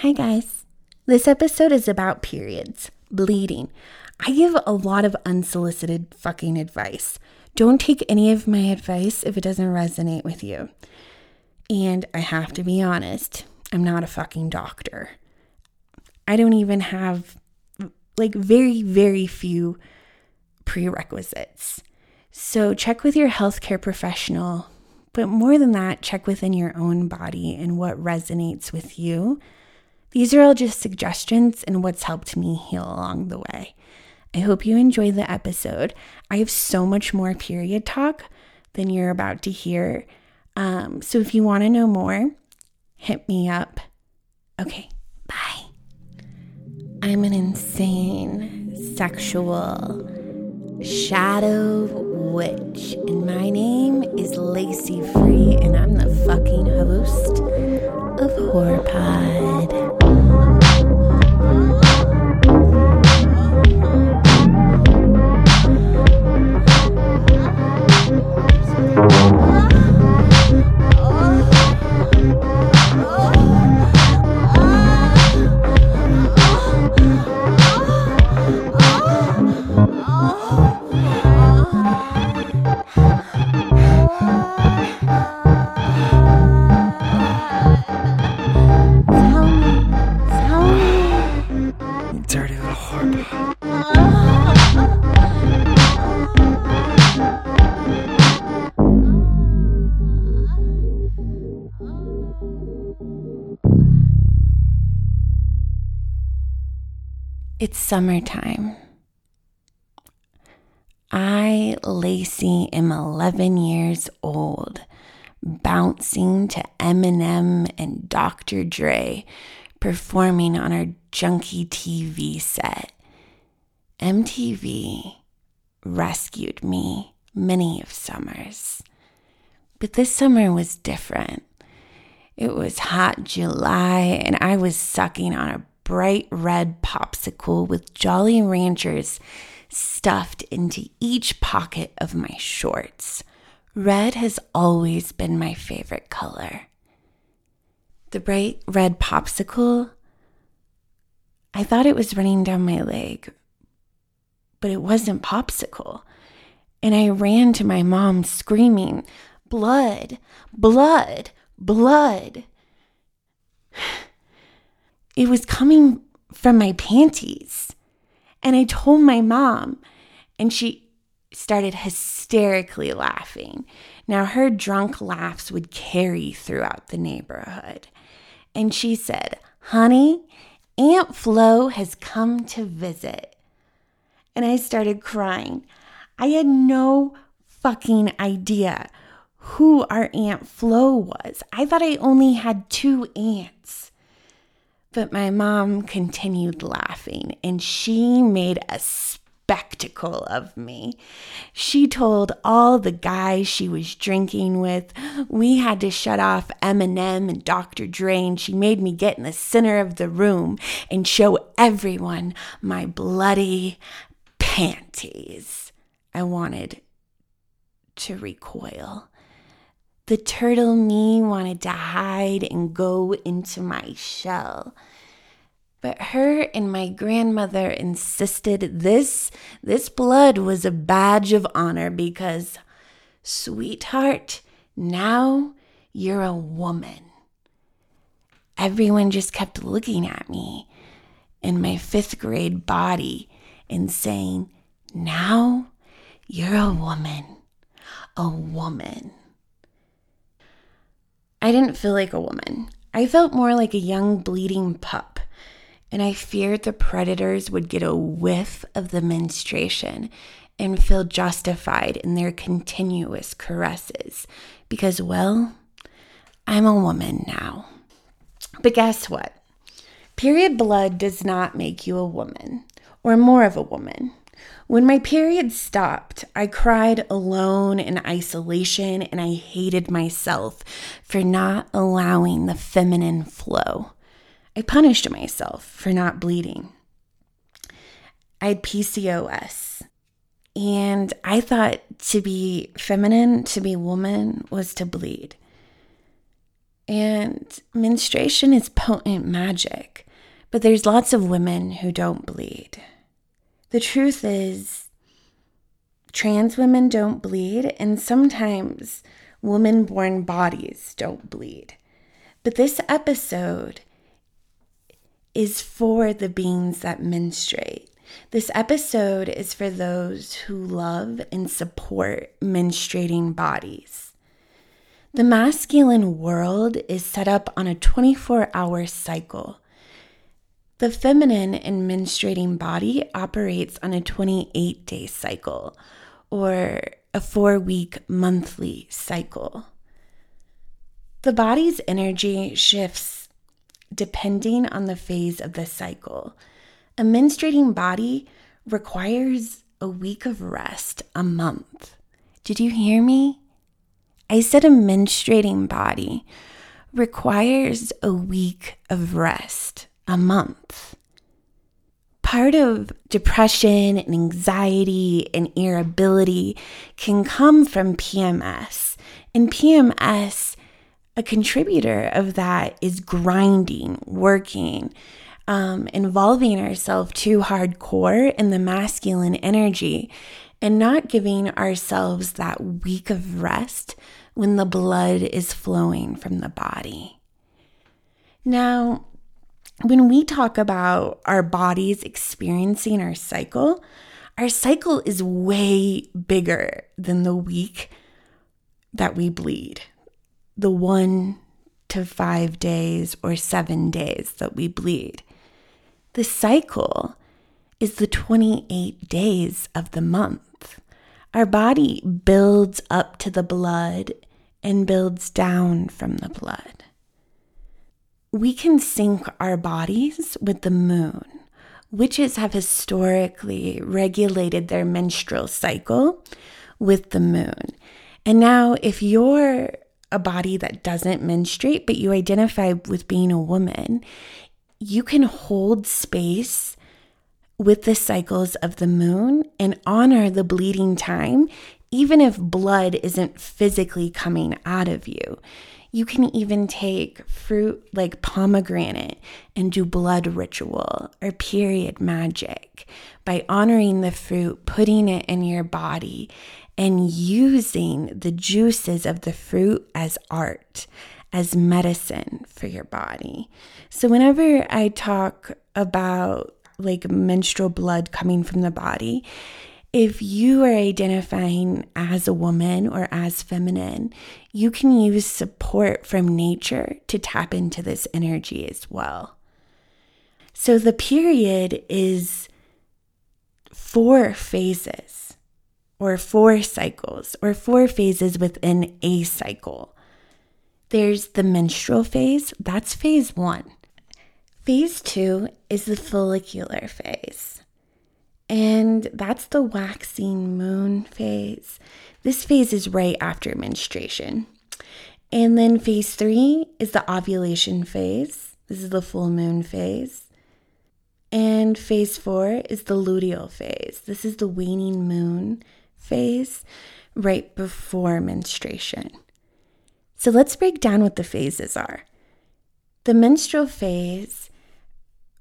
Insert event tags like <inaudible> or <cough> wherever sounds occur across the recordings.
Hi, guys. This episode is about periods, bleeding. I give a lot of unsolicited fucking advice. Don't take any of my advice if it doesn't resonate with you. And I have to be honest, I'm not a fucking doctor. I don't even have like very, very few prerequisites. So check with your healthcare professional, but more than that, check within your own body and what resonates with you. These are all just suggestions and what's helped me heal along the way. I hope you enjoy the episode. I have so much more period talk than you're about to hear. Um, so if you want to know more, hit me up. Okay, bye. I'm an insane sexual shadow witch, and my name is Lacey Free, and I'm the fucking host of Horror Pod. It's summertime. I, Lacey, am 11 years old, bouncing to Eminem and Dr. Dre, performing on our junky TV set. MTV rescued me many of summers. But this summer was different. It was hot July, and I was sucking on a bright red popsicle with Jolly Ranchers stuffed into each pocket of my shorts. Red has always been my favorite color. The bright red popsicle, I thought it was running down my leg, but it wasn't popsicle. And I ran to my mom screaming, Blood, blood, blood. It was coming from my panties. And I told my mom, and she started hysterically laughing. Now, her drunk laughs would carry throughout the neighborhood. And she said, Honey, Aunt Flo has come to visit. And I started crying. I had no fucking idea who our Aunt Flo was. I thought I only had two aunts. But my mom continued laughing and she made a spectacle of me. She told all the guys she was drinking with we had to shut off Eminem and Dr. Dre, and she made me get in the center of the room and show everyone my bloody panties. I wanted to recoil. The turtle me wanted to hide and go into my shell. But her and my grandmother insisted this this blood was a badge of honor because sweetheart, now you're a woman. Everyone just kept looking at me in my 5th grade body and saying, "Now you're a woman." A woman. I didn't feel like a woman. I felt more like a young bleeding pup, and I feared the predators would get a whiff of the menstruation and feel justified in their continuous caresses because, well, I'm a woman now. But guess what? Period blood does not make you a woman or more of a woman. When my period stopped, I cried alone in isolation and I hated myself for not allowing the feminine flow. I punished myself for not bleeding. I had PCOS, and I thought to be feminine, to be woman, was to bleed. And menstruation is potent magic, but there's lots of women who don't bleed. The truth is, trans women don't bleed, and sometimes woman born bodies don't bleed. But this episode is for the beings that menstruate. This episode is for those who love and support menstruating bodies. The masculine world is set up on a 24 hour cycle. The feminine and menstruating body operates on a 28 day cycle or a four week monthly cycle. The body's energy shifts depending on the phase of the cycle. A menstruating body requires a week of rest a month. Did you hear me? I said a menstruating body requires a week of rest a month. Part of depression and anxiety and irritability can come from PMS. And PMS, a contributor of that is grinding, working, um, involving ourselves too hardcore in the masculine energy and not giving ourselves that week of rest when the blood is flowing from the body. Now, when we talk about our bodies experiencing our cycle, our cycle is way bigger than the week that we bleed, the one to five days or seven days that we bleed. The cycle is the 28 days of the month. Our body builds up to the blood and builds down from the blood. We can sync our bodies with the moon. Witches have historically regulated their menstrual cycle with the moon. And now, if you're a body that doesn't menstruate, but you identify with being a woman, you can hold space with the cycles of the moon and honor the bleeding time, even if blood isn't physically coming out of you. You can even take fruit like pomegranate and do blood ritual or period magic by honoring the fruit, putting it in your body, and using the juices of the fruit as art as medicine for your body. So, whenever I talk about like menstrual blood coming from the body, if you are identifying as a woman or as feminine, you can use support from nature to tap into this energy as well. So, the period is four phases or four cycles or four phases within a cycle. There's the menstrual phase, that's phase one. Phase two is the follicular phase, and that's the waxing moon phase. This phase is right after menstruation. And then phase three is the ovulation phase. This is the full moon phase. And phase four is the luteal phase. This is the waning moon phase right before menstruation. So let's break down what the phases are. The menstrual phase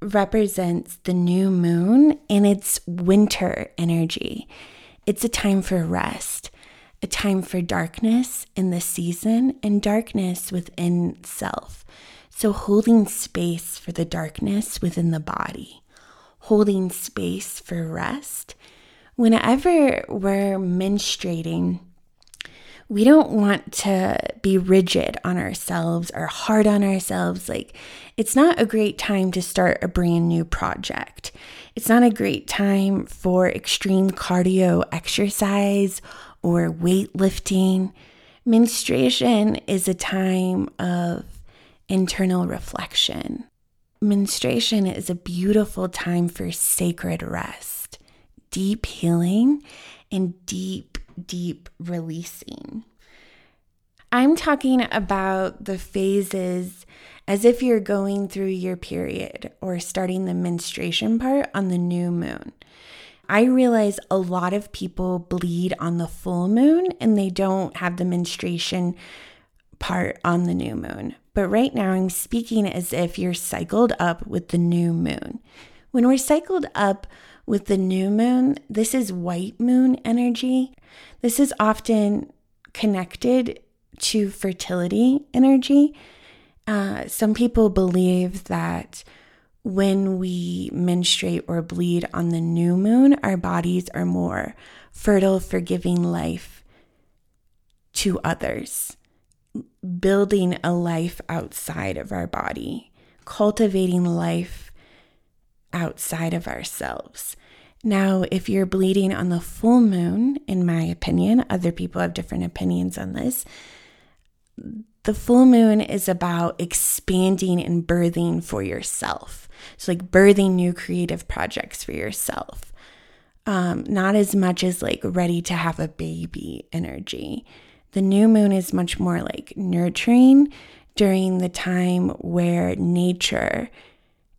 represents the new moon and its winter energy. It's a time for rest, a time for darkness in the season and darkness within self. So, holding space for the darkness within the body, holding space for rest. Whenever we're menstruating, we don't want to be rigid on ourselves or hard on ourselves. Like, it's not a great time to start a brand new project. It's not a great time for extreme cardio exercise or weightlifting. Menstruation is a time of internal reflection. Menstruation is a beautiful time for sacred rest, deep healing, and deep deep releasing. I'm talking about the phases as if you're going through your period or starting the menstruation part on the new moon. I realize a lot of people bleed on the full moon and they don't have the menstruation part on the new moon. But right now, I'm speaking as if you're cycled up with the new moon. When we're cycled up with the new moon, this is white moon energy. This is often connected to fertility energy. Uh, some people believe that when we menstruate or bleed on the new moon, our bodies are more fertile for giving life to others, building a life outside of our body, cultivating life outside of ourselves. Now, if you're bleeding on the full moon, in my opinion, other people have different opinions on this. The full moon is about expanding and birthing for yourself. So, like birthing new creative projects for yourself. Um, not as much as like ready to have a baby energy. The new moon is much more like nurturing during the time where nature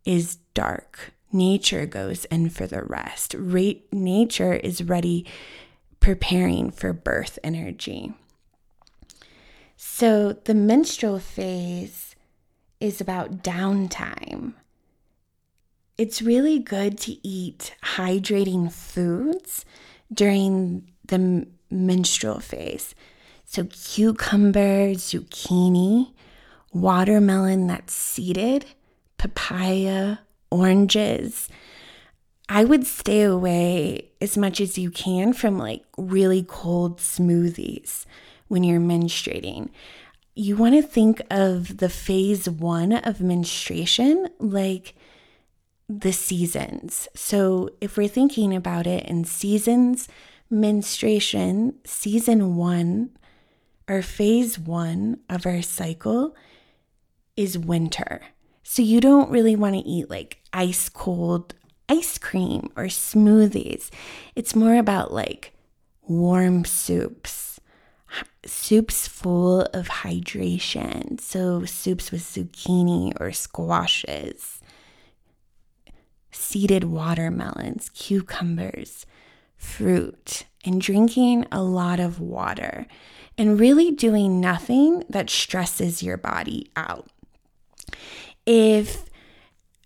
is dark nature goes in for the rest. Re- nature is ready, preparing for birth energy. So the menstrual phase is about downtime. It's really good to eat hydrating foods during the menstrual phase. So, cucumber, zucchini, watermelon that's seeded, papaya, oranges. I would stay away as much as you can from like really cold smoothies when you're menstruating. You want to think of the phase one of menstruation like the seasons. So, if we're thinking about it in seasons, menstruation, season one, or phase one of our cycle is winter. So you don't really want to eat like ice cold ice cream or smoothies. It's more about like warm soups, soups full of hydration. So soups with zucchini or squashes, seeded watermelons, cucumbers, fruit, and drinking a lot of water and really doing nothing that stresses your body out if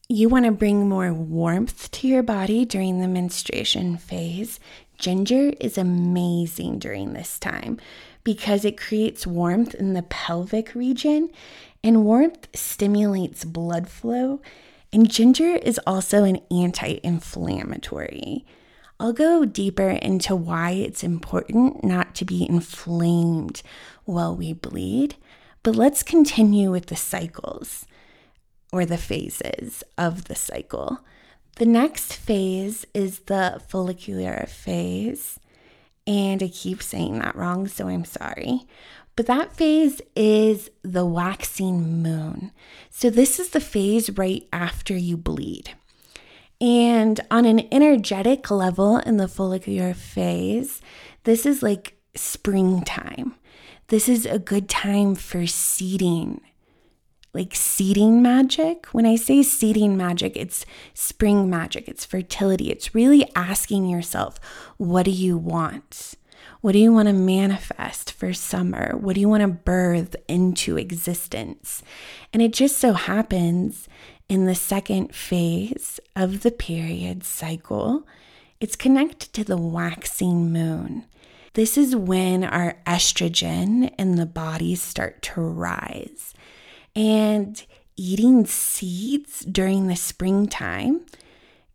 you want to bring more warmth to your body during the menstruation phase, ginger is amazing during this time because it creates warmth in the pelvic region and warmth stimulates blood flow. And ginger is also an anti inflammatory. I'll go deeper into why it's important not to be inflamed while we bleed, but let's continue with the cycles or the phases of the cycle. The next phase is the follicular phase. And I keep saying that wrong, so I'm sorry. But that phase is the waxing moon. So, this is the phase right after you bleed. And on an energetic level in the follicular phase, this is like springtime. This is a good time for seeding like seeding magic. When I say seeding magic, it's spring magic, it's fertility. It's really asking yourself, what do you want? What do you want to manifest for summer? What do you want to birth into existence? And it just so happens in the second phase of the period cycle, it's connected to the waxing moon. This is when our estrogen in the body start to rise. And eating seeds during the springtime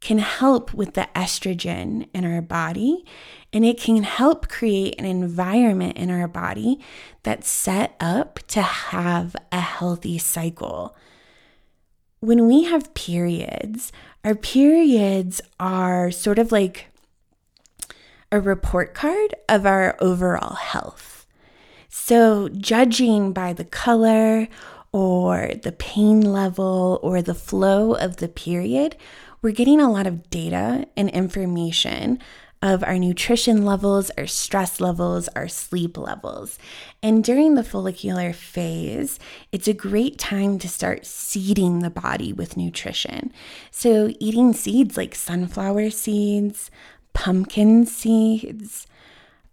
can help with the estrogen in our body and it can help create an environment in our body that's set up to have a healthy cycle. When we have periods, our periods are sort of like a report card of our overall health. So, judging by the color or the pain level or the flow of the period, we're getting a lot of data and information of our nutrition levels, our stress levels, our sleep levels. And during the follicular phase, it's a great time to start seeding the body with nutrition. So, eating seeds like sunflower seeds, pumpkin seeds,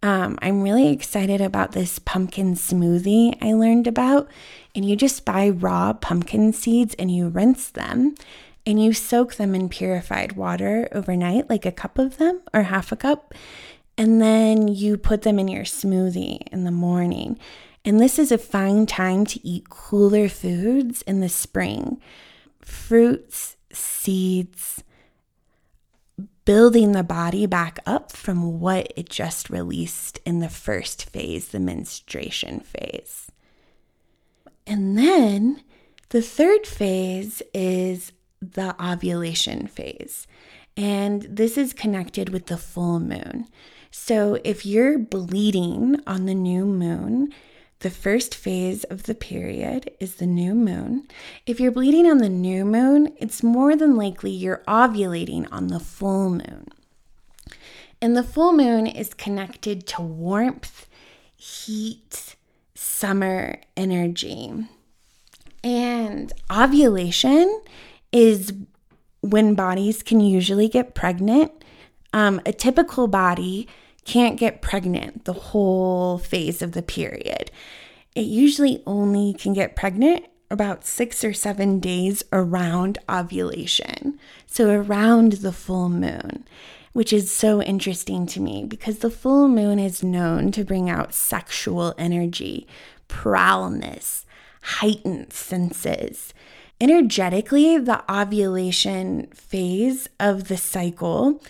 Um, I'm really excited about this pumpkin smoothie I learned about. And you just buy raw pumpkin seeds and you rinse them and you soak them in purified water overnight, like a cup of them or half a cup. And then you put them in your smoothie in the morning. And this is a fine time to eat cooler foods in the spring fruits, seeds, building the body back up from what it just released in the first phase, the menstruation phase. And then the third phase is the ovulation phase. And this is connected with the full moon. So if you're bleeding on the new moon, the first phase of the period is the new moon. If you're bleeding on the new moon, it's more than likely you're ovulating on the full moon. And the full moon is connected to warmth, heat, summer energy. And ovulation is when bodies can usually get pregnant. Um, a typical body can't get pregnant the whole phase of the period. It usually only can get pregnant about six or seven days around ovulation, so around the full moon, which is so interesting to me because the full moon is known to bring out sexual energy, prowlness, heightened senses. Energetically, the ovulation phase of the cycle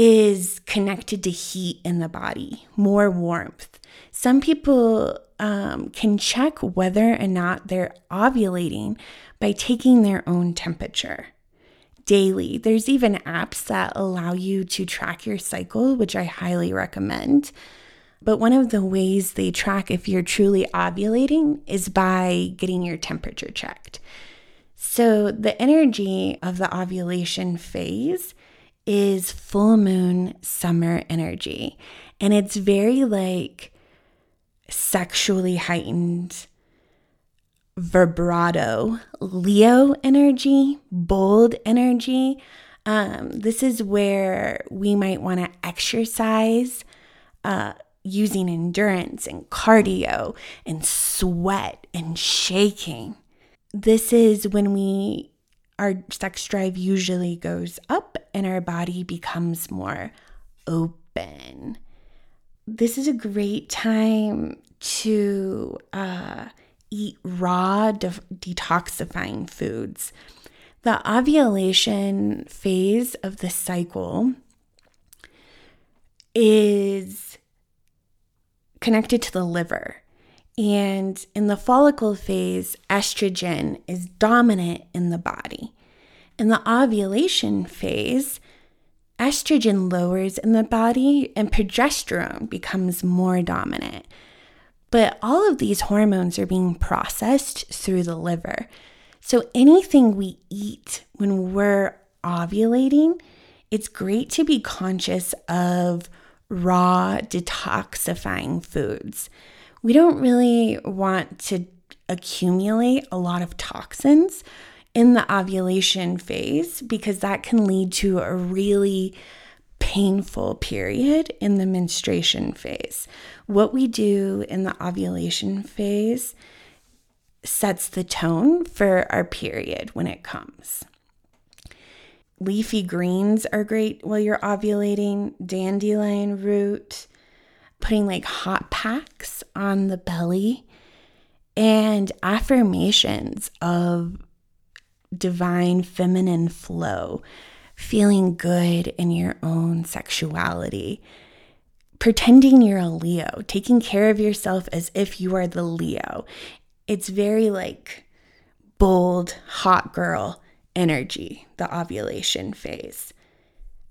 is connected to heat in the body, more warmth. Some people um, can check whether or not they're ovulating by taking their own temperature daily. There's even apps that allow you to track your cycle, which I highly recommend. But one of the ways they track if you're truly ovulating is by getting your temperature checked. So, the energy of the ovulation phase is full moon summer energy. And it's very like sexually heightened vibrato, Leo energy, bold energy. Um, this is where we might want to exercise uh, using endurance and cardio and sweat and shaking. This is when we our sex drive usually goes up and our body becomes more open. This is a great time to uh, eat raw, de- detoxifying foods. The ovulation phase of the cycle is connected to the liver. And in the follicle phase, estrogen is dominant in the body. In the ovulation phase, estrogen lowers in the body and progesterone becomes more dominant. But all of these hormones are being processed through the liver. So anything we eat when we're ovulating, it's great to be conscious of raw, detoxifying foods we don't really want to accumulate a lot of toxins in the ovulation phase because that can lead to a really painful period in the menstruation phase. What we do in the ovulation phase sets the tone for our period when it comes. Leafy greens are great while you're ovulating, dandelion root, putting like hot packs on the belly and affirmations of divine feminine flow, feeling good in your own sexuality, pretending you're a Leo, taking care of yourself as if you are the Leo. It's very like bold, hot girl energy, the ovulation phase.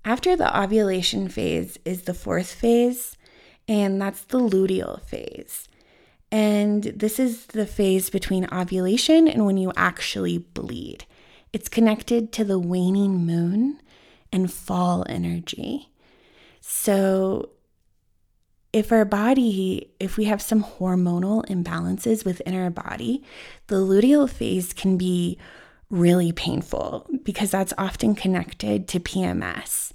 After the ovulation phase is the fourth phase, and that's the luteal phase. And this is the phase between ovulation and when you actually bleed. It's connected to the waning moon and fall energy. So, if our body, if we have some hormonal imbalances within our body, the luteal phase can be really painful because that's often connected to PMS.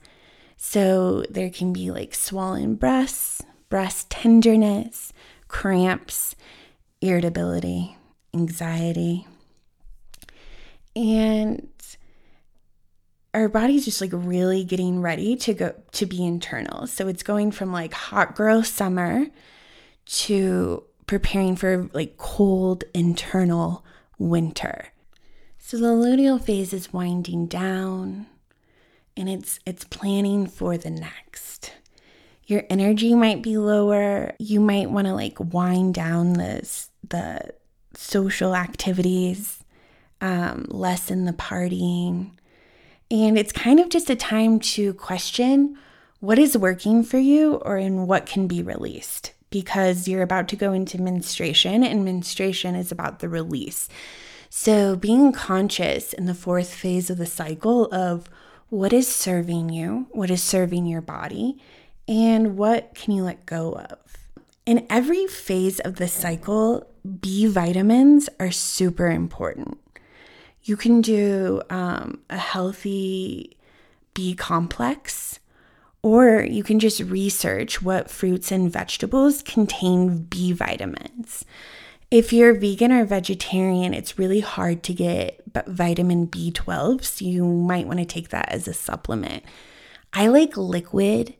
So, there can be like swollen breasts, express tenderness, cramps, irritability, anxiety. And our body's just like really getting ready to go to be internal. So it's going from like hot girl summer to preparing for like cold internal winter. So the luteal phase is winding down and it's it's planning for the next. Your energy might be lower. You might want to like wind down this the social activities, um, lessen the partying and it's kind of just a time to question what is working for you or in what can be released because you're about to go into menstruation and menstruation is about the release. So, being conscious in the fourth phase of the cycle of what is serving you, what is serving your body, and what can you let go of. In every phase of the cycle, B vitamins are super important. You can do um, a healthy B complex, or you can just research what fruits and vegetables contain B vitamins. If you're vegan or vegetarian, it's really hard to get vitamin B12, so you might want to take that as a supplement. I like liquid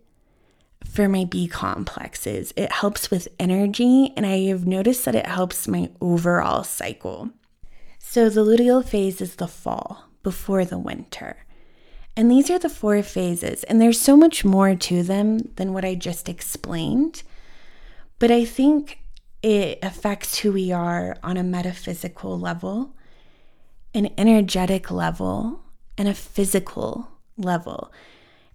for my B complexes. It helps with energy, and I have noticed that it helps my overall cycle. So the luteal phase is the fall before the winter. And these are the four phases, and there's so much more to them than what I just explained. But I think it affects who we are on a metaphysical level, an energetic level, and a physical level.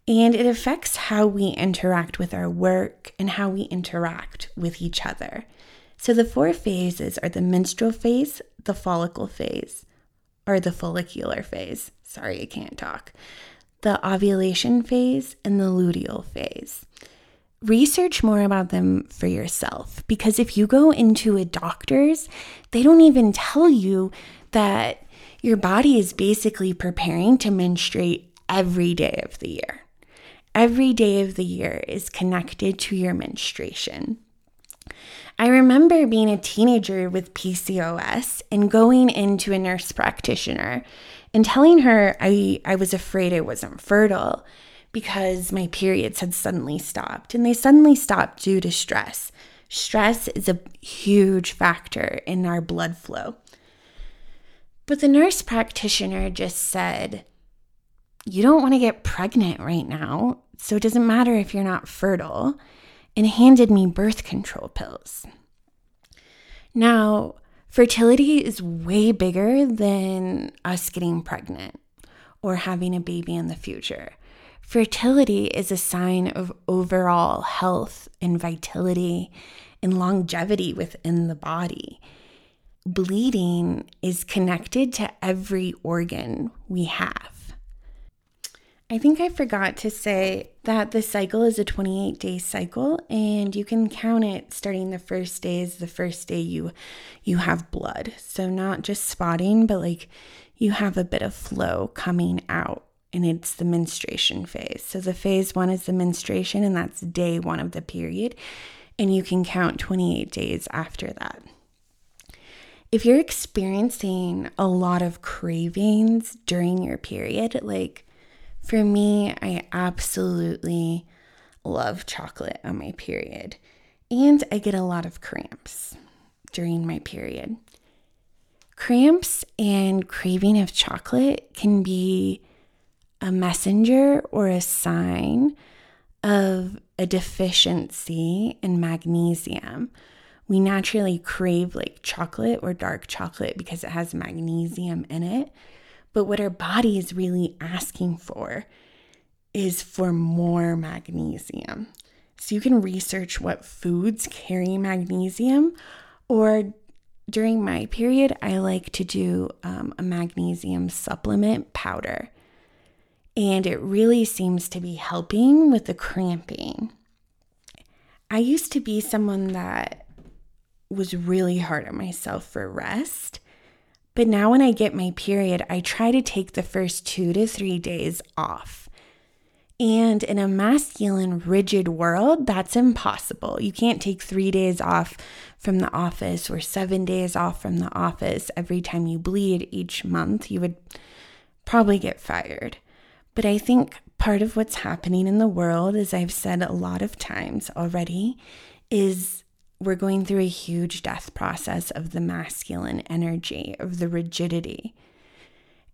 And it affects how we interact with our work and how we interact with each other. So the four phases are the menstrual phase, the follicle phase, or the follicular phase. Sorry, I can't talk. The ovulation phase and the luteal phase. Research more about them for yourself because if you go into a doctor's, they don't even tell you that your body is basically preparing to menstruate every day of the year. Every day of the year is connected to your menstruation. I remember being a teenager with PCOS and going into a nurse practitioner and telling her I, I was afraid I wasn't fertile because my periods had suddenly stopped. And they suddenly stopped due to stress. Stress is a huge factor in our blood flow. But the nurse practitioner just said, You don't want to get pregnant right now, so it doesn't matter if you're not fertile and handed me birth control pills. Now, fertility is way bigger than us getting pregnant or having a baby in the future. Fertility is a sign of overall health and vitality and longevity within the body. Bleeding is connected to every organ we have. I think I forgot to say that the cycle is a 28 day cycle and you can count it starting the first day is the first day you you have blood. So not just spotting, but like you have a bit of flow coming out and it's the menstruation phase. So the phase 1 is the menstruation and that's day 1 of the period and you can count 28 days after that. If you're experiencing a lot of cravings during your period, like for me, I absolutely love chocolate on my period, and I get a lot of cramps during my period. Cramps and craving of chocolate can be a messenger or a sign of a deficiency in magnesium. We naturally crave like chocolate or dark chocolate because it has magnesium in it. But what our body is really asking for is for more magnesium. So you can research what foods carry magnesium, or during my period, I like to do um, a magnesium supplement powder. And it really seems to be helping with the cramping. I used to be someone that was really hard on myself for rest. But now, when I get my period, I try to take the first two to three days off. And in a masculine, rigid world, that's impossible. You can't take three days off from the office or seven days off from the office every time you bleed each month. You would probably get fired. But I think part of what's happening in the world, as I've said a lot of times already, is we're going through a huge death process of the masculine energy, of the rigidity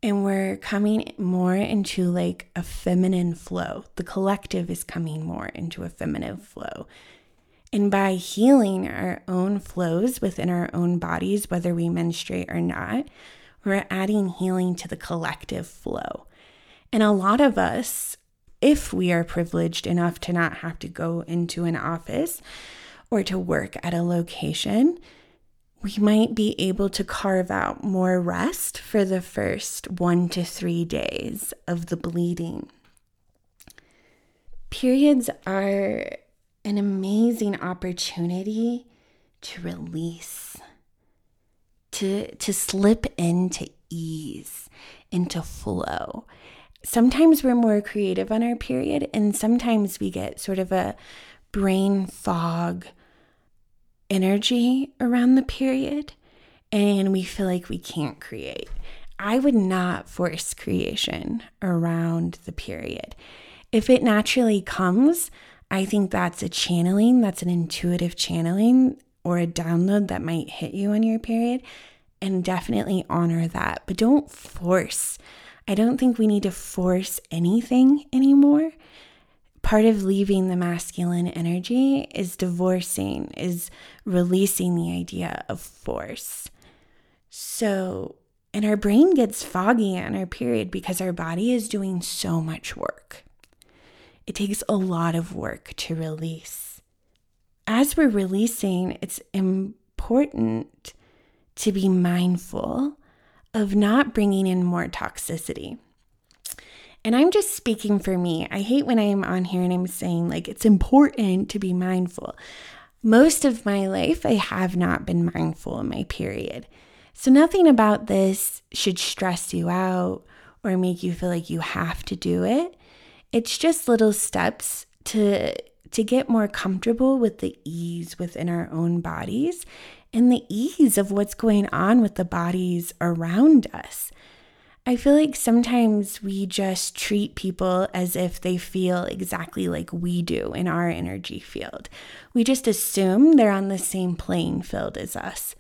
and we're coming more into like a feminine flow. The collective is coming more into a feminine flow. And by healing our own flows within our own bodies, whether we menstruate or not, we're adding healing to the collective flow. And a lot of us, if we are privileged enough to not have to go into an office or to work at a location, we might be able to carve out more rest for the first one to three days of the bleeding. Periods are an amazing opportunity to release, to, to slip into ease, into flow. Sometimes we're more creative on our period, and sometimes we get sort of a brain fog energy around the period and we feel like we can't create. I would not force creation around the period. If it naturally comes, I think that's a channeling, that's an intuitive channeling or a download that might hit you on your period. And definitely honor that. But don't force. I don't think we need to force anything anymore part of leaving the masculine energy is divorcing, is releasing the idea of force. So, and our brain gets foggy on our period because our body is doing so much work. It takes a lot of work to release. As we're releasing, it's important to be mindful of not bringing in more toxicity. And I'm just speaking for me. I hate when I'm on here and I'm saying, like, it's important to be mindful. Most of my life, I have not been mindful in my period. So, nothing about this should stress you out or make you feel like you have to do it. It's just little steps to to get more comfortable with the ease within our own bodies and the ease of what's going on with the bodies around us. I feel like sometimes we just treat people as if they feel exactly like we do in our energy field. We just assume they're on the same playing field as us.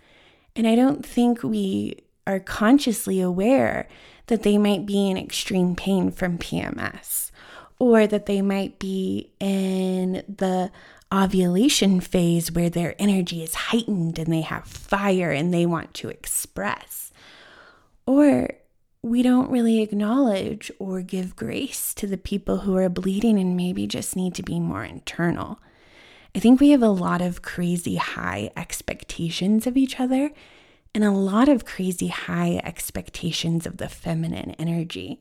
And I don't think we are consciously aware that they might be in extreme pain from PMS or that they might be in the ovulation phase where their energy is heightened and they have fire and they want to express. Or we don't really acknowledge or give grace to the people who are bleeding and maybe just need to be more internal. I think we have a lot of crazy high expectations of each other and a lot of crazy high expectations of the feminine energy.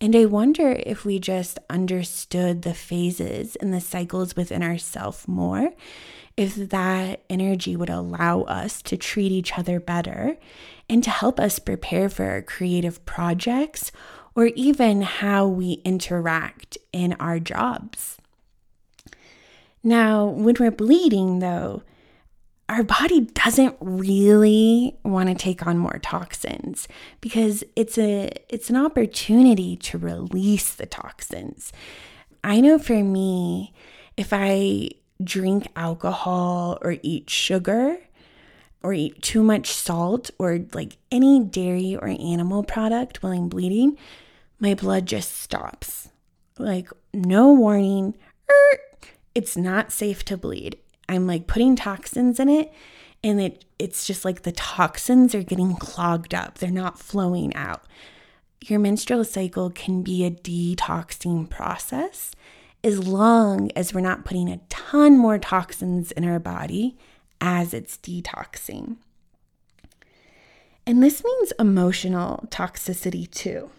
And I wonder if we just understood the phases and the cycles within ourselves more, if that energy would allow us to treat each other better and to help us prepare for our creative projects or even how we interact in our jobs. Now, when we're bleeding, though, our body doesn't really want to take on more toxins because it's a it's an opportunity to release the toxins. I know for me, if I drink alcohol or eat sugar, or eat too much salt or like any dairy or animal product while I'm bleeding, my blood just stops. Like, no warning. Er, it's not safe to bleed. I'm like putting toxins in it, and it, it's just like the toxins are getting clogged up, they're not flowing out. Your menstrual cycle can be a detoxing process as long as we're not putting a ton more toxins in our body as it's detoxing. And this means emotional toxicity too.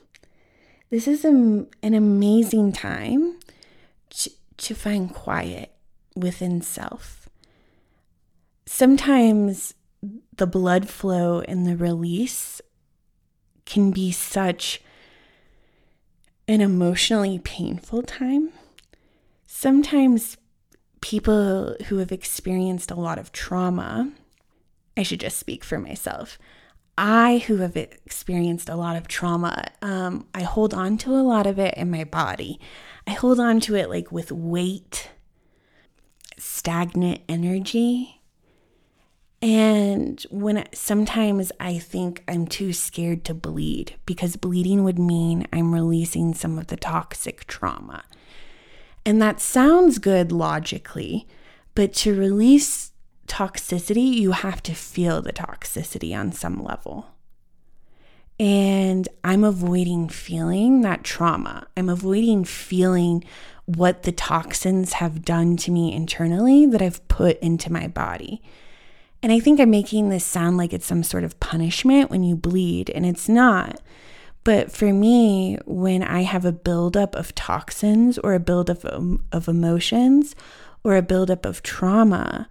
This is a, an amazing time to, to find quiet within self. Sometimes the blood flow and the release can be such an emotionally painful time. Sometimes people who have experienced a lot of trauma, I should just speak for myself. I, who have experienced a lot of trauma, um, I hold on to a lot of it in my body. I hold on to it like with weight, stagnant energy. And when sometimes I think I'm too scared to bleed because bleeding would mean I'm releasing some of the toxic trauma. And that sounds good logically, but to release toxicity, you have to feel the toxicity on some level. And I'm avoiding feeling that trauma. I'm avoiding feeling what the toxins have done to me internally that I've put into my body. And I think I'm making this sound like it's some sort of punishment when you bleed, and it's not. But for me, when I have a buildup of toxins or a buildup of, emotions or a buildup of trauma,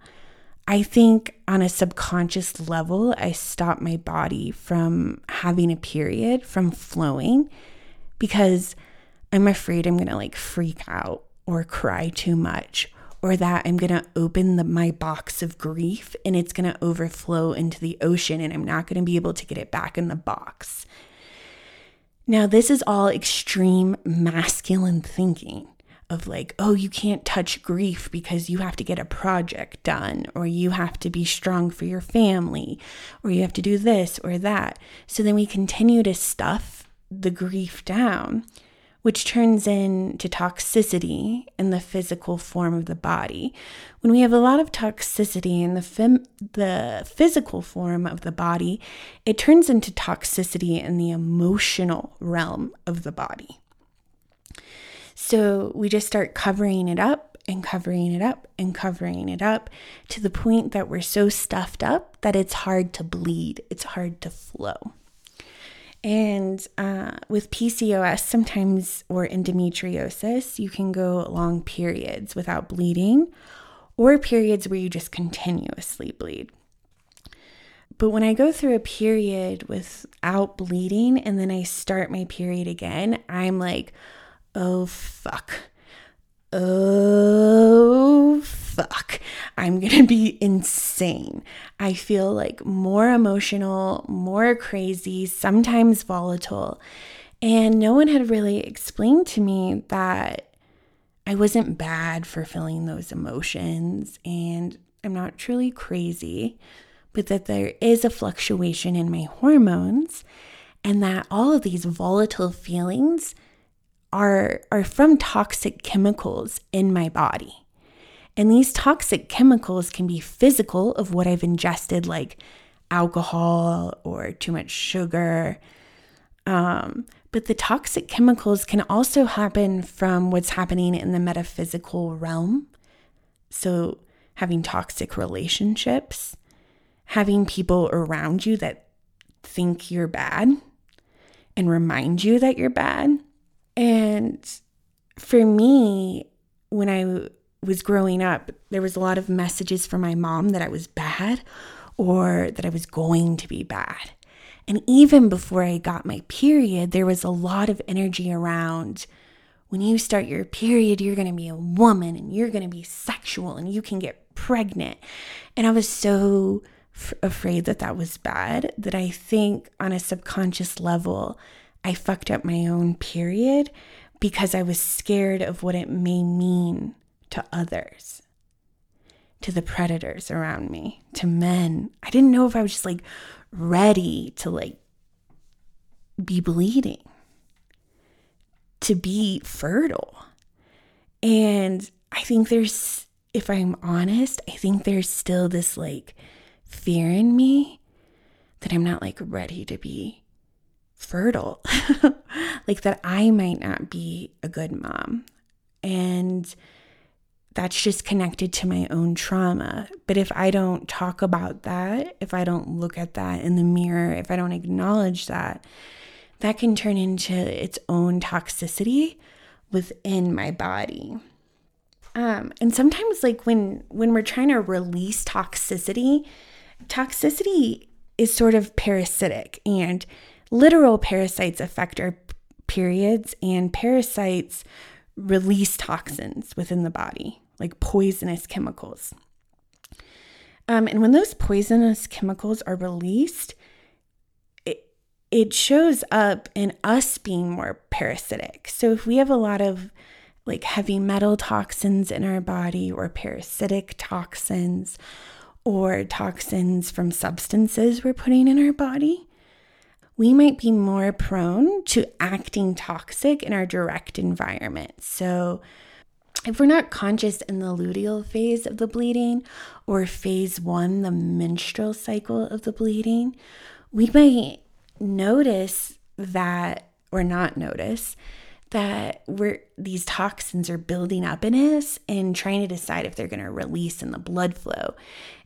I think on a subconscious level, I stop my body from having a period, from flowing, because I'm afraid I'm gonna like freak out or cry too much, or that I'm gonna open the, my box of grief and it's gonna overflow into the ocean and I'm not gonna be able to get it back in the box. Now, this is all extreme masculine thinking of like, oh, you can't touch grief because you have to get a project done, or you have to be strong for your family, or you have to do this or that. So then we continue to stuff the grief down, which turns into toxicity in the physical form of the body. When we have a lot of toxicity in the, fem- the physical form of the body, it turns into toxicity in the emotional realm of the body. So we just start covering it up and covering it up and covering it up to the point that we're so stuffed up that it's hard to bleed, it's hard to flow. And uh, with PCOS, sometimes, or endometriosis, you can go long periods without bleeding or periods where you just continuously bleed. But when I go through a period without bleeding and then I start my period again, I'm like, oh fuck. Oh fuck. I'm gonna be insane. I feel like more emotional, more crazy, sometimes volatile. And no one had really explained to me that I wasn't bad for feeling those emotions and I'm not truly crazy, but that there is a fluctuation in my hormones and that all of these volatile feelings are, are from toxic chemicals in my body. And these toxic chemicals can be physical of what I've ingested, like alcohol or too much sugar. Um, but the toxic chemicals can also happen from what's happening in the metaphysical realm. So, having toxic relationships, having people around you that think you're bad and remind you that you're bad. And for me, when I was growing up, there was a lot of messages from my mom that I was bad or that I was going to be bad. And even before I got my period, there was a lot of energy around when you start your period, you're going to be a woman and you're going to be sexual and you can get pregnant. And I was so f- afraid that that was bad that I think on a subconscious level, I fucked up my own period because I was scared of what it may mean to others, to the predators around me, to men. I didn't know if I was just like ready to like be bleeding, to be fertile. And I think there's, if I'm honest, I think there's still this like fear in me that I'm not like ready to be fertile, <laughs> like that I might not be a good mom. And that's just connected to my own trauma. But if I don't talk about that, if I don't look at that in the mirror, if I don't acknowledge that, that can turn into its own toxicity within my body. Um, and sometimes like when when we're trying to release toxicity, toxicity is sort of parasitic and literal parasites affect our periods, and parasites release toxins within the body, like poisonous chemicals. Um, and when those poisonous chemicals are released, it, it shows up in us being more parasitic. So if we have a lot of like heavy metal toxins in our body or parasitic toxins or toxins from substances we're putting in our body, we might be more prone to acting toxic in our direct environment. So, if we're not conscious in the luteal phase of the bleeding or phase one, the menstrual cycle of the bleeding, we might notice that, or not notice, that we're these toxins are building up in us and trying to decide if they're going to release in the blood flow.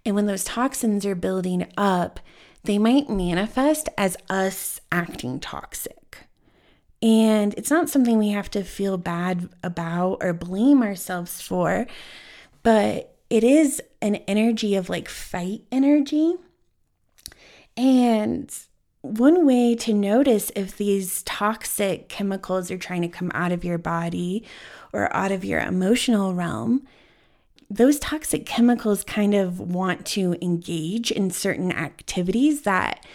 And when those toxins are building up, they might manifest as us acting toxic. And it's not something we have to feel bad about or blame ourselves for, but it is an energy of like fight energy. And one way to notice if these toxic chemicals are trying to come out of your body or out of your emotional realm, those toxic chemicals kind of want to engage in certain activities that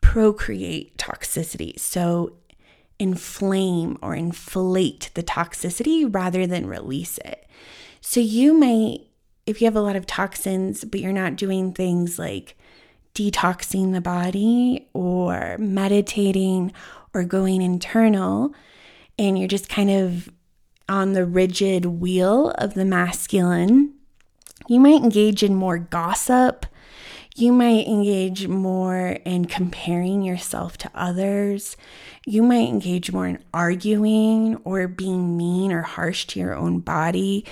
procreate toxicity. So, inflame or inflate the toxicity rather than release it. So, you might, if you have a lot of toxins, but you're not doing things like detoxing the body or meditating or going internal, and you're just kind of on the rigid wheel of the masculine, you might engage in more gossip. You might engage more in comparing yourself to others. You might engage more in arguing or being mean or harsh to your own body.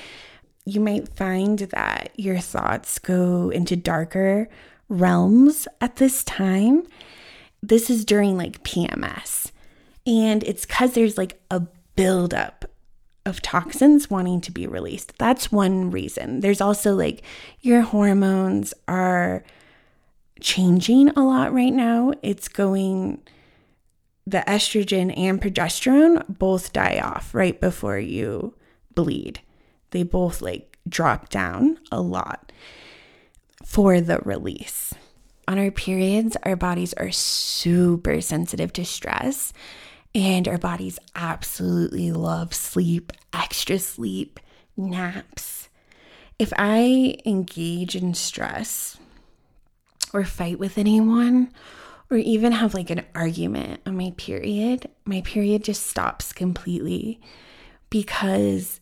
You might find that your thoughts go into darker realms at this time. This is during like PMS. And it's because there's like a buildup of toxins wanting to be released. That's one reason. There's also like your hormones are changing a lot right now. It's going, the estrogen and progesterone both die off right before you bleed. They both like drop down a lot for the release. On our periods, our bodies are super sensitive to stress. And our bodies absolutely love sleep, extra sleep, naps. If I engage in stress or fight with anyone, or even have like an argument on my period, my period just stops completely because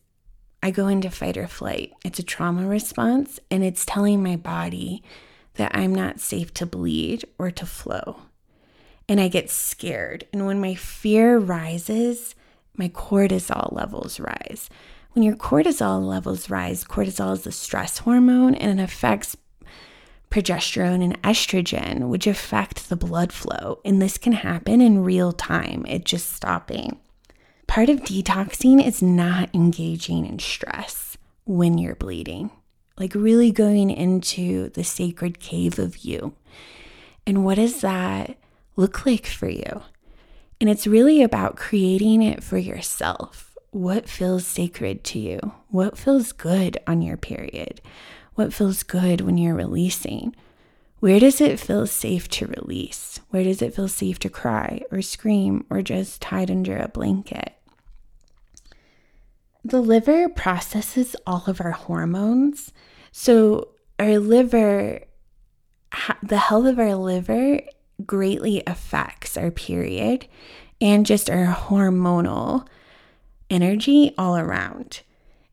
I go into fight or flight. It's a trauma response and it's telling my body that I'm not safe to bleed or to flow and I get scared. And when my fear rises, my cortisol levels rise. When your cortisol levels rise, cortisol is the stress hormone and it affects progesterone and estrogen, which affect the blood flow. And this can happen in real time, it just stopping. Part of detoxing is not engaging in stress when you're bleeding, like really going into the sacred cave of you. And what is that? Look like for you? And it's really about creating it for yourself. What feels sacred to you? What feels good on your period? What feels good when you're releasing? Where does it feel safe to release? Where does it feel safe to cry or scream or just hide under a blanket? The liver processes all of our hormones. So, our liver, the health of our liver greatly affects our period and just our hormonal energy all around.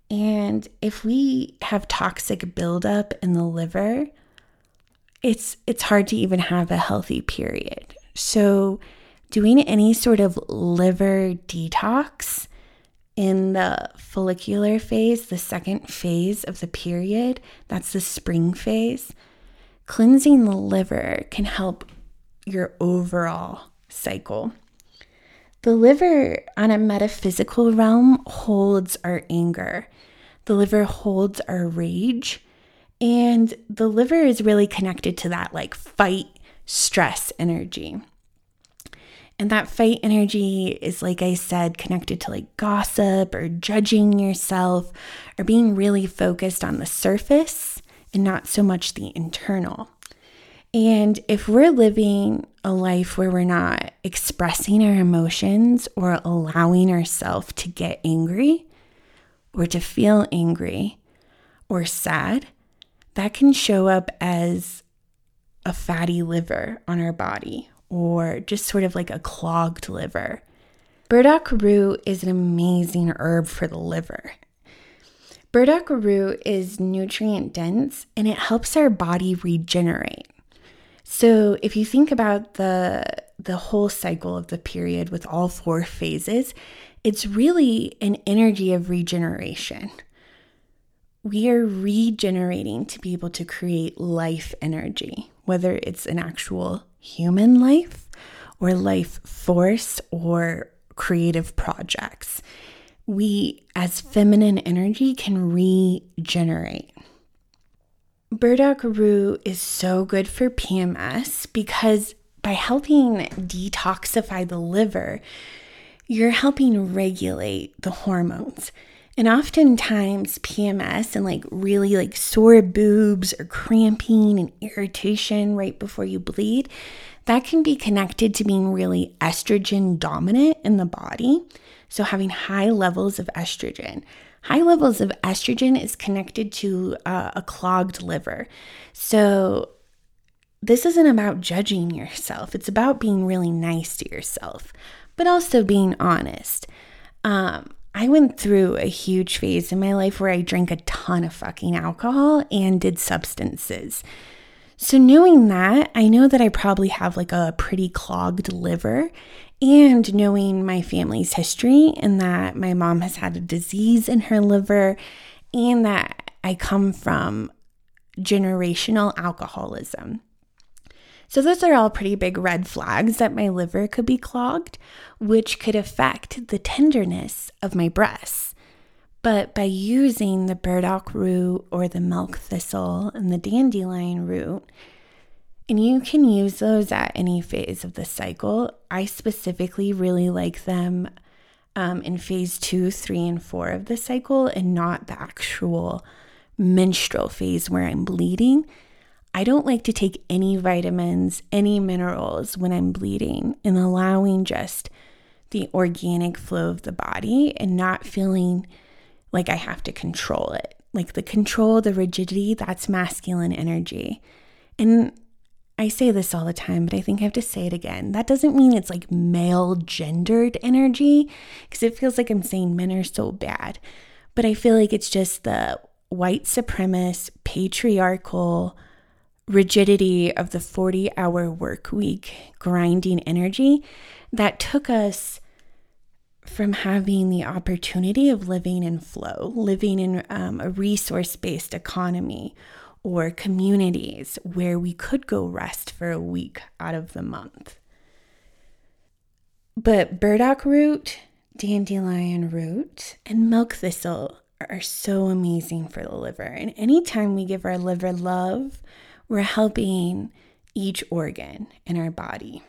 And if we have toxic buildup in the liver, it's it's hard to even have a healthy period. So doing any sort of liver detox in the follicular phase, the second phase of the period, that's the spring phase, cleansing the liver can help your overall cycle. The liver, on a metaphysical realm, holds our anger. The liver holds our rage. And the liver is really connected to that like fight, stress energy. And that fight energy is, like I said, connected to like gossip or judging yourself or being really focused on the surface and not so much the internal. And if we're living a life where we're not expressing our emotions or allowing ourselves to get angry or to feel angry or sad, that can show up as a fatty liver on our body or just sort of like a clogged liver. Burdock root is an amazing herb for the liver. Burdock root is nutrient dense and it helps our body regenerate. So if you think about the the whole cycle of the period with all four phases, it's really an energy of regeneration. We are regenerating to be able to create life energy, whether it's an actual human life or life force or creative projects. We, as feminine energy, can regenerate. Burdock root is so good for PMS because by helping detoxify the liver, you're helping regulate the hormones. And oftentimes PMS and like really like sore boobs or cramping and irritation right before you bleed, that can be connected to being really estrogen dominant in the body. So having high levels of estrogen. High levels of estrogen is connected to uh, a clogged liver. So, this isn't about judging yourself, it's about being really nice to yourself, but also being honest. Um, I went through a huge phase in my life where I drank a ton of fucking alcohol and did substances. So, knowing that, I know that I probably have like a pretty clogged liver and knowing my family's history and that my mom has had a disease in her liver and that I come from generational alcoholism. So, those are all pretty big red flags that my liver could be clogged, which could affect the tenderness of my breasts. But by using the burdock root or the milk thistle and the dandelion root, and you can use those at any phase of the cycle. I specifically really like them um, in phase two, three, and four of the cycle, and not the actual menstrual phase where I'm bleeding. I don't like to take any vitamins, any minerals when I'm bleeding, and allowing just the organic flow of the body and not feeling like I have to control it. Like the control, the rigidity, that's masculine energy. And I say this all the time, but I think I have to say it again. That doesn't mean it's like male gendered energy, because it feels like I'm saying men are so bad. But I feel like it's just the white supremacist, patriarchal rigidity of the 40 hour work week, grinding energy that took us from having the opportunity of living in flow, living in um, a resource based economy or communities where we could go rest for a week out of the month. But burdock root, dandelion root, and milk thistle are so amazing for the liver. And anytime we give our liver love, we're helping each organ in our body.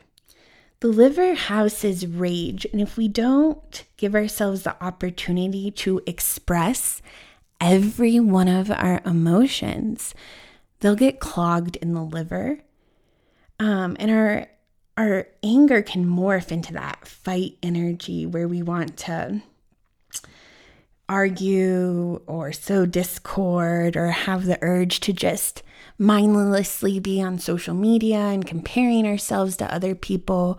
The liver houses rage, and if we don't give ourselves the opportunity to express every one of our emotions, they'll get clogged in the liver. Um, and our our anger can morph into that fight energy where we want to argue or sow discord or have the urge to just mindlessly be on social media and comparing ourselves to other people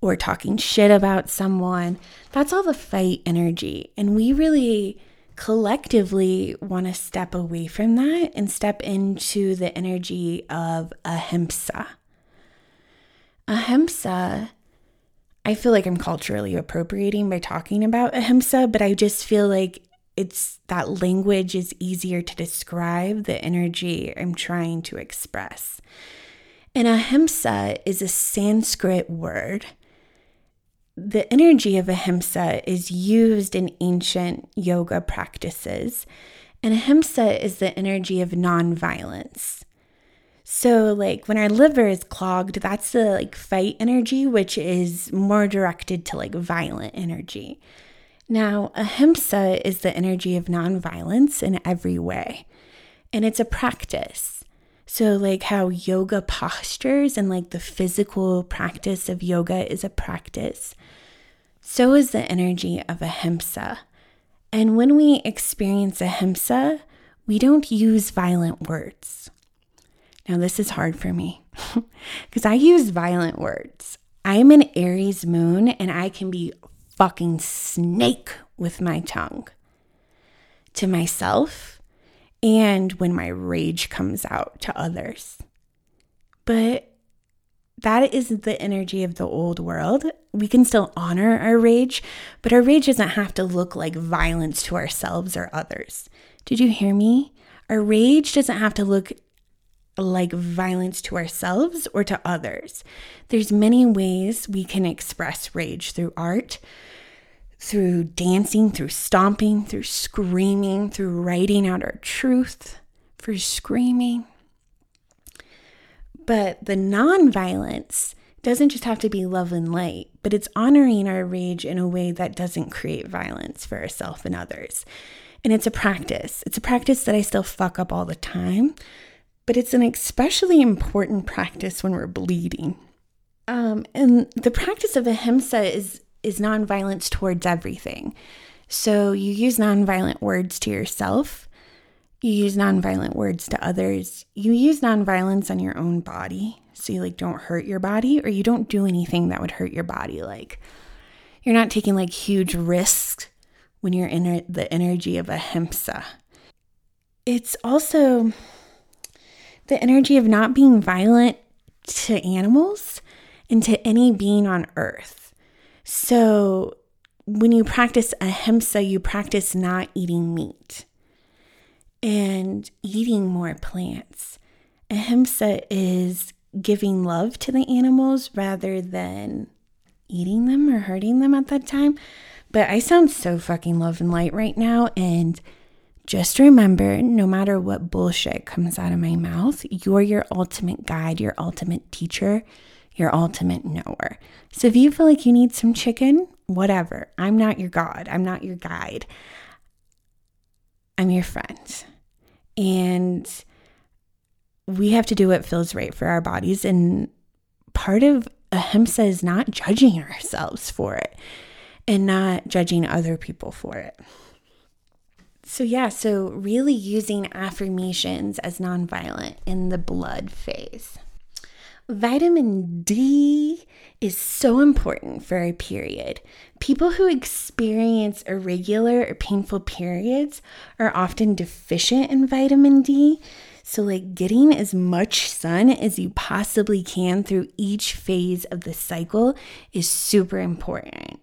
or talking shit about someone. That's all the fight energy. And we really collectively want to step away from that and step into the energy of ahimsa. Ahimsa, I feel like I'm culturally appropriating by talking about ahimsa, but I just feel like it's that language is easier to describe the energy I'm trying to express. And ahimsa is a Sanskrit word the energy of ahimsa is used in ancient yoga practices, and ahimsa is the energy of nonviolence. So, like when our liver is clogged, that's the like fight energy, which is more directed to like violent energy. Now, ahimsa is the energy of nonviolence in every way, and it's a practice. So, like how yoga postures and like the physical practice of yoga is a practice, so is the energy of ahimsa. And when we experience ahimsa, we don't use violent words. Now, this is hard for me <laughs> because I use violent words. I'm an Aries moon and I can be fucking snake with my tongue to myself and when my rage comes out to others. But that is the energy of the old world. We can still honor our rage, but our rage doesn't have to look like violence to ourselves or others. Did you hear me? Our rage doesn't have to look like violence to ourselves or to others. There's many ways we can express rage through art, through dancing, through stomping, through screaming, through writing out our truth, for screaming. But the non-violence doesn't just have to be love and light, but it's honoring our rage in a way that doesn't create violence for ourselves and others. And it's a practice. It's a practice that I still fuck up all the time, but it's an especially important practice when we're bleeding. Um, and the practice of ahimsa is is nonviolence towards everything. So you use nonviolent words to yourself, you use nonviolent words to others, you use nonviolence on your own body. So you like don't hurt your body or you don't do anything that would hurt your body. Like you're not taking like huge risks when you're in the energy of ahimsa. It's also the energy of not being violent to animals and to any being on earth. So when you practice ahimsa, you practice not eating meat and eating more plants. Ahimsa is giving love to the animals rather than eating them or hurting them at that time. But I sound so fucking love and light right now. And just remember no matter what bullshit comes out of my mouth, you're your ultimate guide, your ultimate teacher, your ultimate knower. So if you feel like you need some chicken, whatever. I'm not your God. I'm not your guide. I'm your friend. And we have to do what feels right for our bodies. And part of ahimsa is not judging ourselves for it and not judging other people for it. So, yeah, so really using affirmations as nonviolent in the blood phase. Vitamin D is so important for a period. People who experience irregular or painful periods are often deficient in vitamin D. So, like getting as much sun as you possibly can through each phase of the cycle is super important.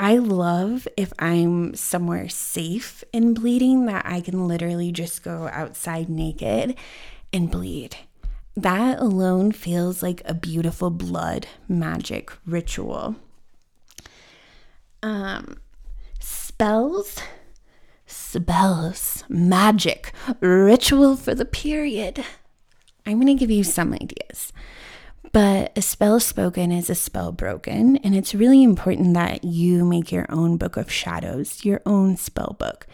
I love if I'm somewhere safe in bleeding that I can literally just go outside naked and bleed. That alone feels like a beautiful blood magic ritual. Um, spells, spells, magic, ritual for the period. I'm going to give you some ideas. But a spell spoken is a spell broken, and it's really important that you make your own book of shadows, your own spell book.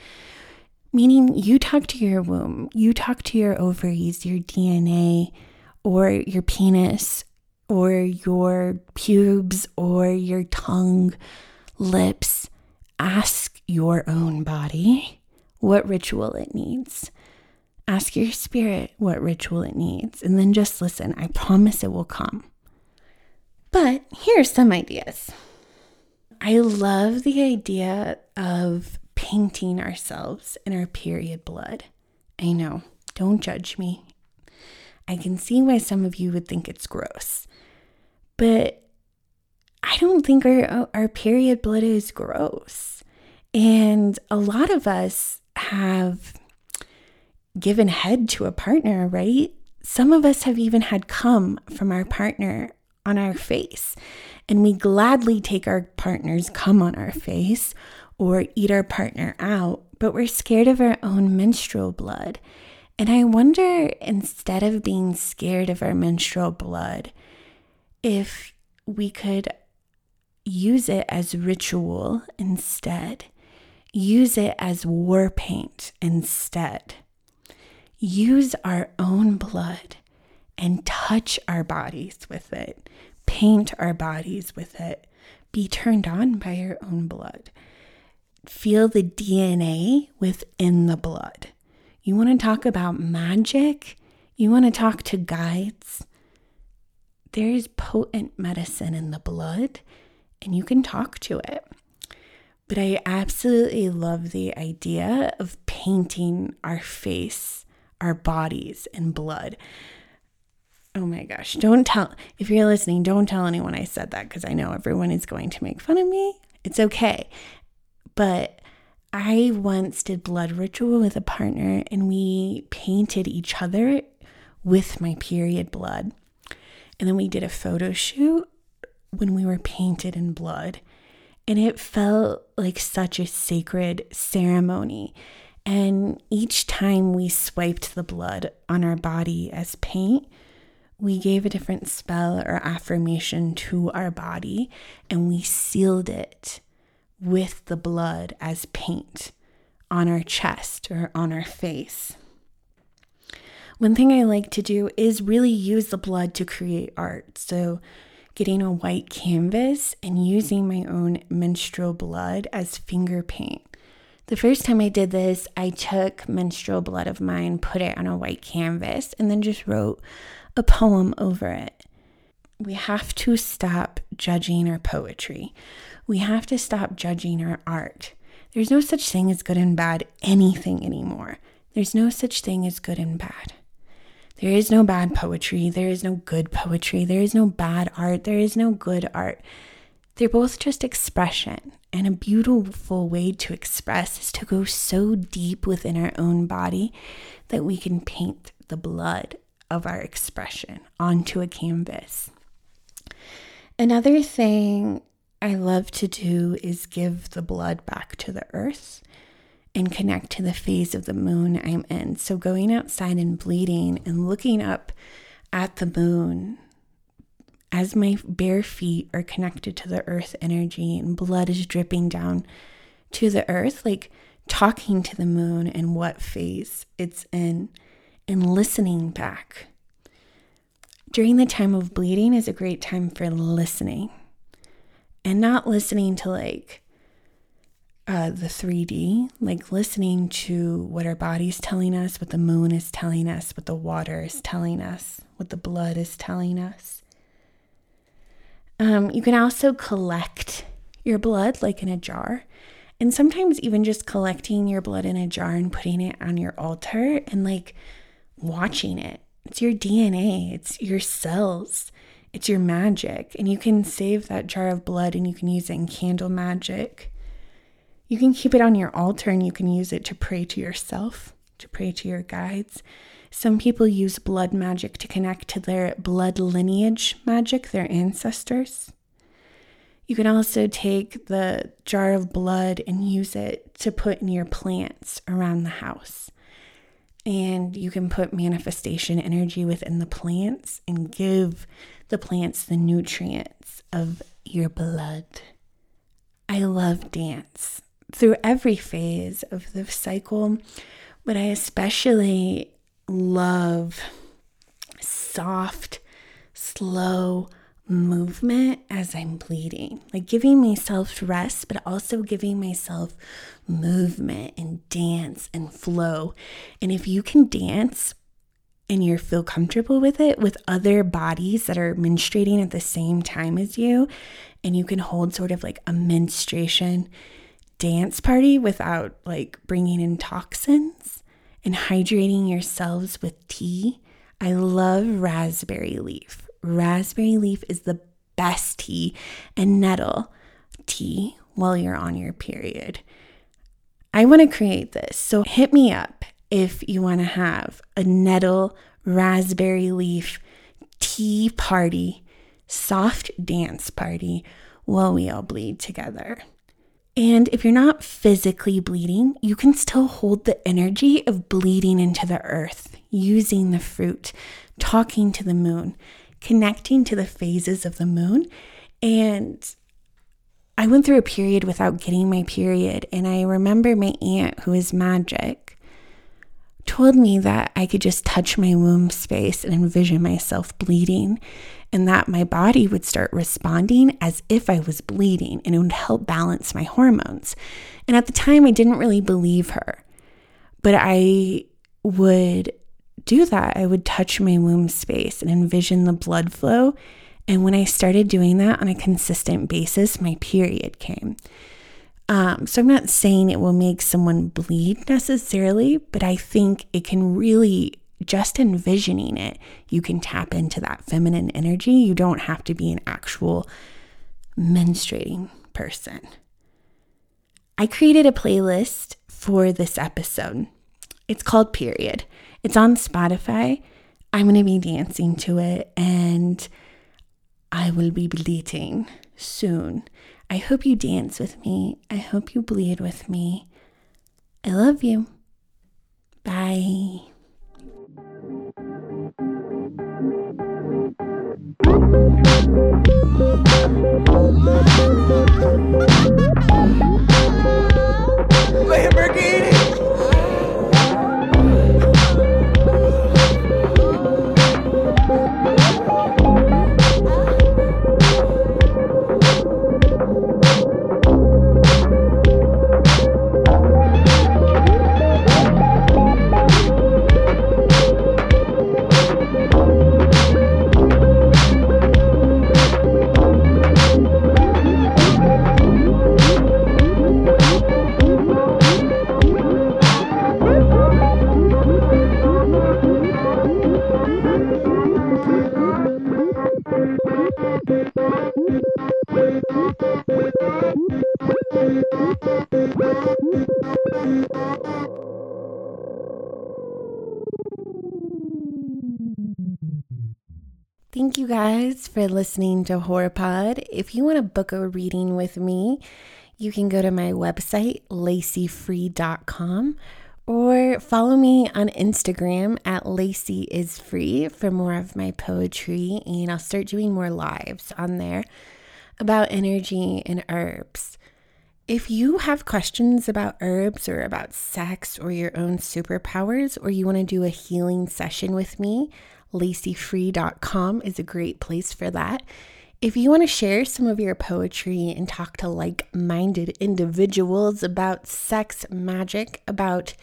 Meaning, you talk to your womb, you talk to your ovaries, your DNA, or your penis, or your pubes, or your tongue, lips. Ask your own body what ritual it needs. Ask your spirit what ritual it needs and then just listen. I promise it will come. But here are some ideas. I love the idea of painting ourselves in our period blood. I know, don't judge me. I can see why some of you would think it's gross. But I don't think our, our period blood is gross. And a lot of us have given head to a partner, right? Some of us have even had come from our partner on our face, and we gladly take our partner's come on our face or eat our partner out, but we're scared of our own menstrual blood. And I wonder, instead of being scared of our menstrual blood, if we could use it as ritual instead, use it as war paint instead, use our own blood and touch our bodies with it, paint our bodies with it, be turned on by your own blood. Feel the DNA within the blood. You want to talk about magic? You want to talk to guides? There is potent medicine in the blood, and you can talk to it. But I absolutely love the idea of painting our face, our bodies and blood. Oh my gosh. Don't tell, if you're listening, don't tell anyone I said that because I know everyone is going to make fun of me. It's okay. But I once did blood ritual with a partner and we painted each other with my period blood. And then we did a photo shoot when we were painted in blood. And it felt like such a sacred ceremony. And each time we swiped the blood on our body as paint, we gave a different spell or affirmation to our body and we sealed it with the blood as paint on our chest or on our face. One thing I like to do is really use the blood to create art. So, getting a white canvas and using my own menstrual blood as finger paint. The first time I did this, I took menstrual blood of mine, put it on a white canvas, and then just wrote a poem over it. We have to stop judging our poetry. We have to stop judging our art. There's no such thing as good and bad anything anymore. There's no such thing as good and bad. There is no bad poetry. There is no good poetry. There is no bad art. There is no good art. They're both just expression. And a beautiful way to express is to go so deep within our own body that we can paint the blood of our expression onto a canvas. Another thing I love to do is give the blood back to the earth and connect to the phase of the moon I'm in. So, going outside and bleeding and looking up at the moon as my bare feet are connected to the earth energy and blood is dripping down to the earth, like talking to the moon and what phase it's in and listening back. During the time of bleeding is a great time for listening and not listening to like uh, the 3D, like listening to what our body's telling us, what the moon is telling us, what the water is telling us, what the blood is telling us. Um, you can also collect your blood like in a jar. And sometimes even just collecting your blood in a jar and putting it on your altar and like watching it. It's your DNA, it's your cells, it's your magic. And you can save that jar of blood and you can use it in candle magic. You can keep it on your altar and you can use it to pray to yourself, to pray to your guides. Some people use blood magic to connect to their blood lineage magic, their ancestors. You can also take the jar of blood and use it to put in your plants around the house. And you can put manifestation energy within the plants and give the plants the nutrients of your blood. I love dance through every phase of the cycle, but I especially love soft, slow movement as I'm bleeding. Like giving myself rest, but also giving myself movement and dance and flow. And if you can dance and you feel comfortable with it with other bodies that are menstruating at the same time as you, and you can hold sort of like a menstruation dance party without like bringing in toxins and hydrating yourselves with tea. I love raspberry leaf. Raspberry leaf is the best tea, and nettle tea while you're on your period. I want to create this. So hit me up if you want to have a nettle raspberry leaf tea party, soft dance party while we all bleed together. And if you're not physically bleeding, you can still hold the energy of bleeding into the earth, using the fruit, talking to the moon, connecting to the phases of the moon. And I went through a period without getting my period. And I remember my aunt, who is magic, told me that I could just touch my womb space and envision myself bleeding and that my body would start responding as if I was bleeding and it would help balance my hormones. And at the time, I didn't really believe her, but I would do that. I would touch my womb space and envision the blood flow. And when I started doing that on a consistent basis, my period came. Um, so I'm not saying it will make someone bleed necessarily, but I think it can really just envisioning it, you can tap into that feminine energy. You don't have to be an actual menstruating person. I created a playlist for this episode. It's called Period. It's on Spotify. I'm going to be dancing to it and I will be bleeding soon. I hope you dance with me. I hope you bleed with me. I love you. Bye. Lamborghini! For listening to HorrorPod. If you want to book a reading with me, you can go to my website, lacyfree.com, or follow me on Instagram at Lacy is free for more of my poetry. And I'll start doing more lives on there about energy and herbs. If you have questions about herbs or about sex or your own superpowers, or you want to do a healing session with me, lacyfree.com is a great place for that. If you want to share some of your poetry and talk to like minded individuals about sex, magic, about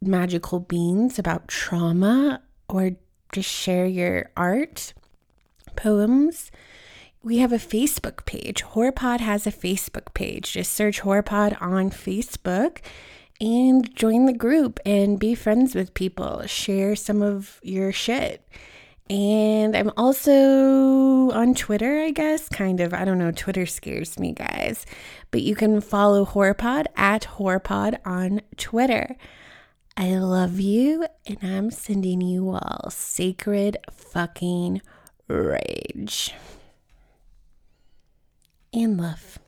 magical beings, about trauma, or just share your art, poems, we have a Facebook page. HorrorPod has a Facebook page. Just search HorrorPod on Facebook and join the group and be friends with people. Share some of your shit. And I'm also on Twitter, I guess, kind of. I don't know. Twitter scares me, guys. But you can follow HorrorPod at HorrorPod on Twitter. I love you, and I'm sending you all sacred fucking rage and love.